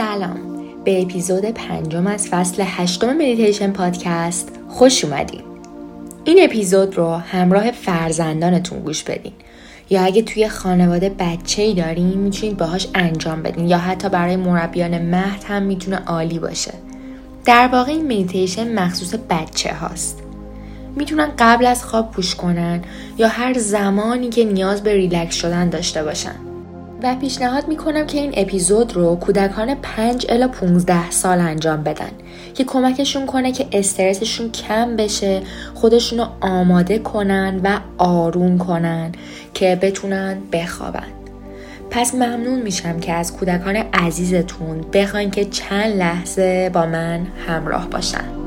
سلام. به اپیزود پنجم از فصل هشتم مدیتیشن پادکست خوش اومدین. این اپیزود رو همراه فرزندانتون گوش بدین. یا اگه توی خانواده بچه ای دارین می‌تونید باهاش انجام بدین. یا حتی برای مربیان مهد هم می‌تونه عالی باشه. در واقع این مدیتیشن مخصوص بچه هاست. می‌تونن قبل از خواب گوش کنن یا هر زمانی که نیاز به ریلکس شدن داشته باشن. و پیشنهاد می‌کنم که این اپیزود رو کودکان 5 الا 15 سال انجام بدن که کمکشون کنه که استرسشون کم بشه خودشون رو آماده کنن و آروم کنن که بتونن بخوابن. پس ممنون میشم که از کودکان عزیزتون بخواین که چند لحظه با من همراه باشن.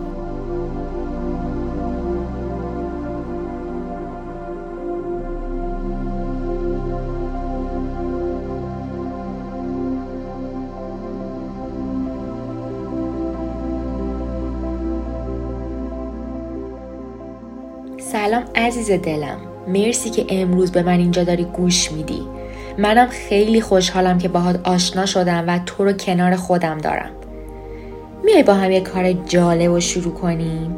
عزیز دلم مرسی که امروز به من اینجا داری گوش میدی. منم خیلی خوشحالم که باهات آشنا شدم و تو رو کنار خودم دارم. میای با هم یه کار جالب و شروع کنیم؟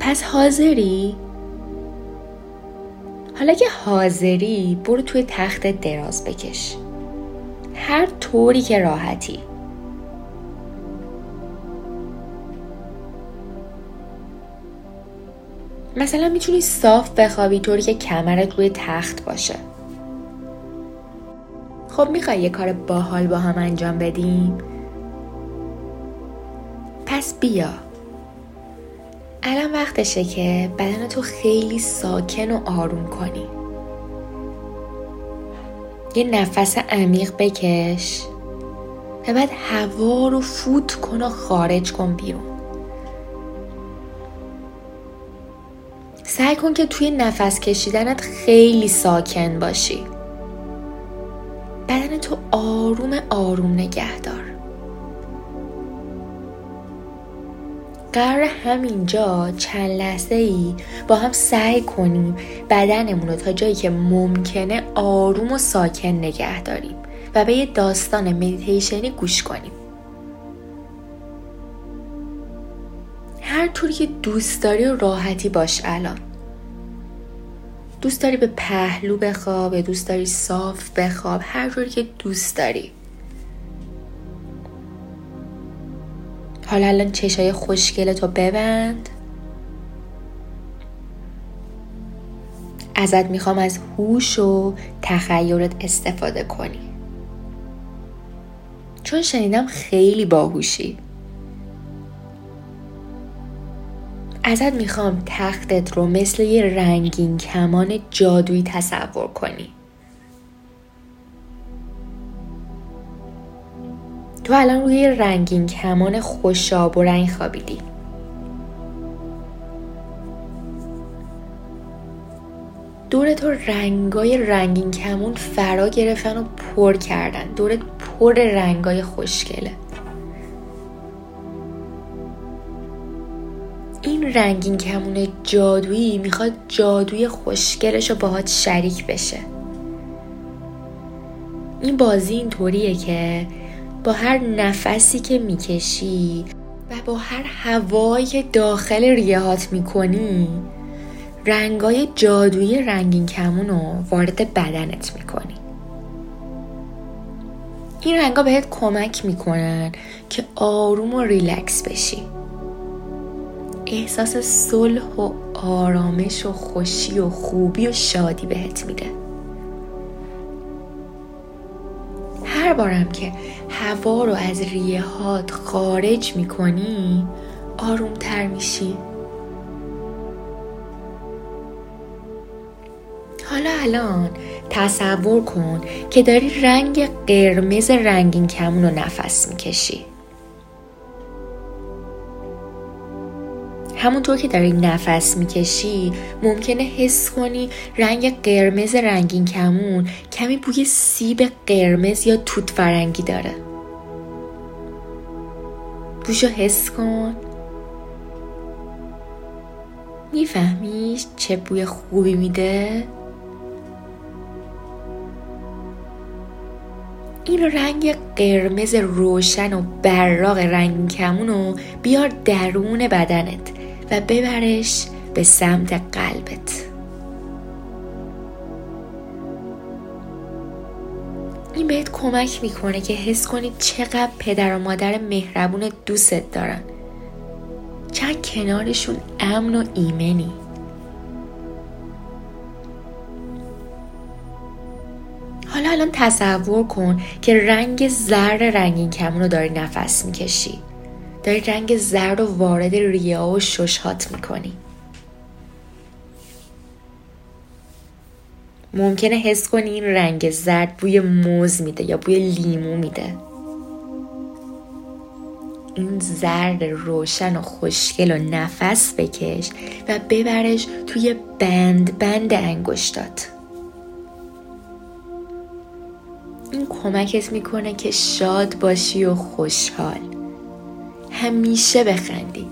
پس حاضری؟ حالا که حاضری برو توی تخت دراز بکش. هر طوری که راحتی. مثلا می‌تونی صاف بخوابی طوری که کمرت روی تخت باشه. خب می‌خوای یه کار باحال با هم انجام بدیم؟ پس بیا. الان وقتشه که بدن تو خیلی ساکن و آروم کنی. یه نفس عمیق بکش و بعد هوا رو فوت کن و خارج کن بیرون. سعی کن که توی نفس کشیدنت خیلی ساکن باشی. بدن تو آروم آروم نگه دار قرار همینجا چند لحظه ای با هم سعی کنیم بدنمون رو تا جایی که ممکنه آروم و ساکن نگه داریم و به یه داستان مدیتیشنی گوش کنیم. هر طوری که دوست داری و راحتی باش الان. دوست داری به پهلو بخواب دوست داری صاف بخواب؟ هر طوری که دوست داری. حالا الان چشای خوشگل تو ببند. ازت می‌خوام از هوش و تخیلت استفاده کنی. چون شنیدم خیلی باهوشی. ازت می‌خوام تختت رو مثل یه رنگین کمان جادویی تصور کنی. تو الان روی رنگین کمان خوشاب و رنگ خوابیدی. دور تو رنگای رنگین کمون فرا گرفتن و پر کردن. دورت پر رنگای خوشگله. رنگین کمون جادویی می‌خواد جادوی خوشگلش رو باهات شریک بشه. این بازی اینطوریه که با هر نفسی که می‌کشی و با هر هوایی که داخل ریهات می‌کنی رنگای جادویی رنگین کمون رو وارد بدنت می‌کنی. این رنگا بهت کمک می‌کنن که آروم و ریلکس بشی. احساس صلح و آرامش و خوشی و خوبی و شادی بهت میده. هر بارم که هوا رو از ریه هات خارج می‌کنی آرومتر میشی. حالا الان تصور کن که داری رنگ قرمز رنگین کمون رو نفس می‌کشی. همونطور که داری نفس می‌کشی ممکنه حس کنی رنگ قرمز رنگین کمون کمی بوی سیب قرمز یا توت فرنگی داره. بوشو حس کن. میفهمیش چه بوی خوبی میده؟ این رنگ قرمز روشن و براق رنگین کمون رو بیار درون بدنت. و ببرش به سمت قلبت. این بهت کمک می‌کنه که حس کنی چقدر پدر و مادر مهربون دوستت دارن. چند کنارشون امن و ایمنی. حالا الان تصور کن که رنگ زرد رنگین کمون رو داری نفس می‌کشی. داری رنگ زرد و وارد ریا و ششهات می‌کنی. ممکنه حس کنی این رنگ زرد بوی موز میده یا بوی لیمو میده. این زرد روشن و خوشگل و نفس بکش و ببرش توی بند بند انگشتات. این کمکت می‌کنه که شاد باشی و خوشحال. همیشه بخندی.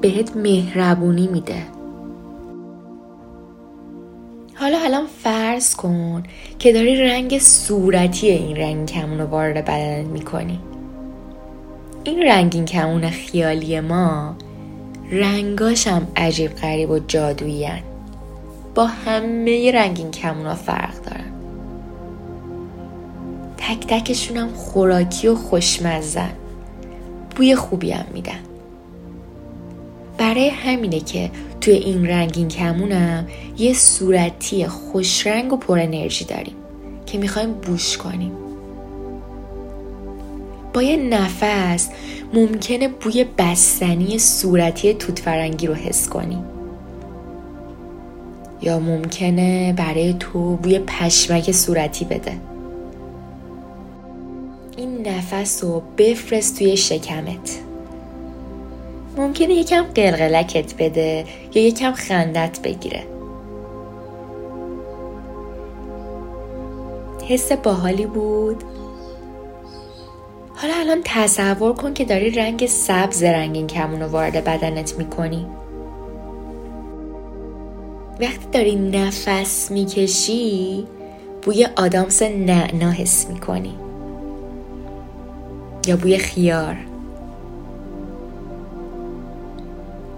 بهت مهربونی میده. حالا الان فرض کن که داری رنگ صورتی این رنگ کمون رو وارد بدنت می‌کنی. این رنگین کمون خیالی ما رنگاش هم عجیب غریب و جادویی با همه رنگین کمون فرق دارن. تک تکشون هم خوراکی و خوشمزن بوی خوبی هم میدن. برای همینه که توی این رنگین کمونم یه صورتی خوشرنگ و پر انرژی داریم که می‌خوایم بوش کنیم. با یه نفس ممکنه بوی بستنی صورتی توت فرنگی رو حس کنیم یا ممکنه برای تو بوی پشمک صورتی بده. نفس رو بفرست توی شکمت. ممکنه یکم قلقلکت بده یا یکم خندت بگیره. حس باحالی بود. حالا الان تصور کن که داری رنگ سبز رنگین کمون رو وارد بدنت می‌کنی. وقتی داری نفس می‌کشی بوی آدامس نعنا حس می‌کنی. یا بوی خیار.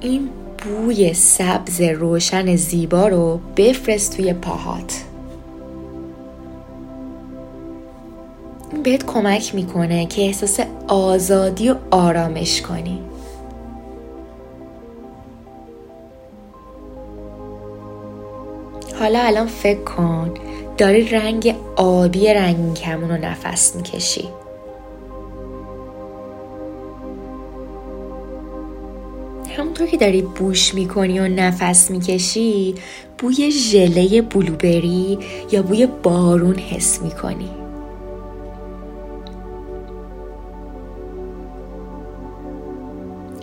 این بوی سبز روشن زیبا رو بفرست توی پاهات. این بهت کمک می‌کنه که احساس آزادی و آرامش کنی. حالا الان فکر کن داری رنگ آبی رنگین کمون رو نفس می‌کشی. همونطور که داری بوش می‌کنی و نفس می‌کشی بوی ژله بلوبری یا بوی بارون حس می‌کنی.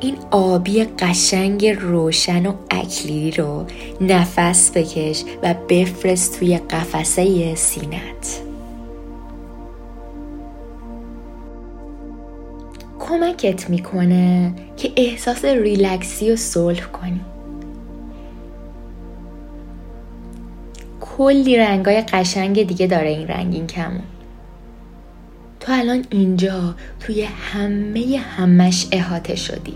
این آبی قشنگ روشن و اکلیلی رو نفس بکش و بفرست توی قفسه سینت کمکت می‌کنه که احساس ریلکسی و صلح کنی. کلی رنگای قشنگ دیگه داره این رنگین کمون. تو الان اینجا توی همه همش احاطه شدی.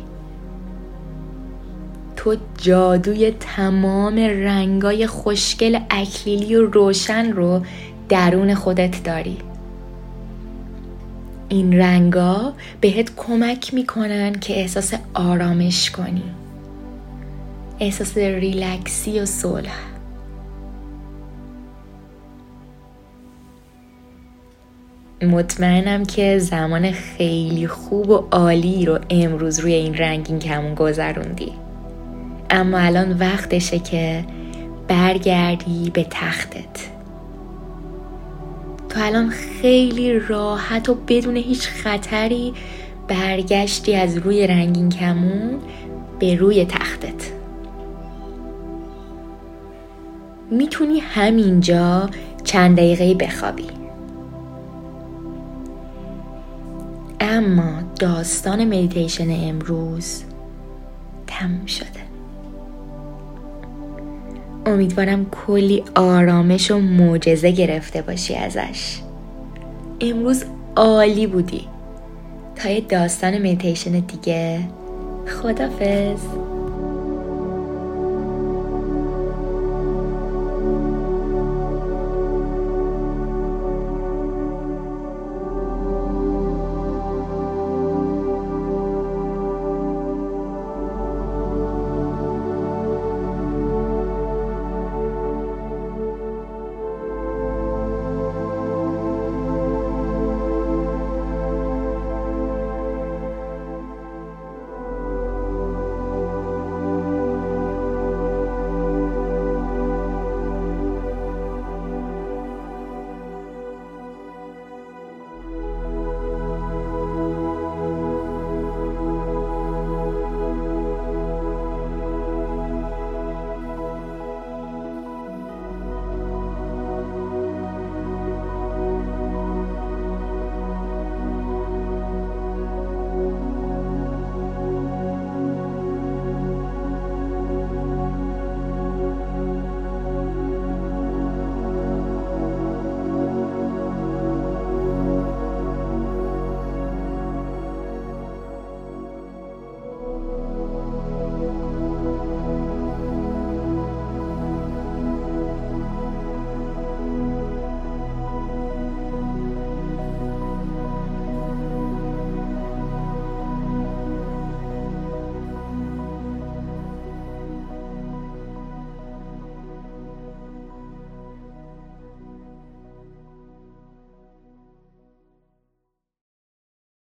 تو جادوی تمام رنگای خوشگل اکلیلی و روشن رو درون خودت داری. این رنگا بهت کمک می‌کنن که احساس آرامش کنی. احساس ریلکسی و صلح. مطمئنم که زمان خیلی خوب و عالی رو امروز روی این رنگین کمون گذروندی. اما الان وقتشه که برگردی به تختت. تو الان خیلی راحت و بدون هیچ خطری برگشتی از روی رنگین کمون به روی تختت. می‌تونی همینجا چند دقیقه بخوابی. اما داستان مدیتیشن امروز تموم شده. امیدوارم کلی آرامش و معجزه گرفته باشی ازش. امروز عالی بودی. تا یه داستان مدیتیشن دیگه. خدافز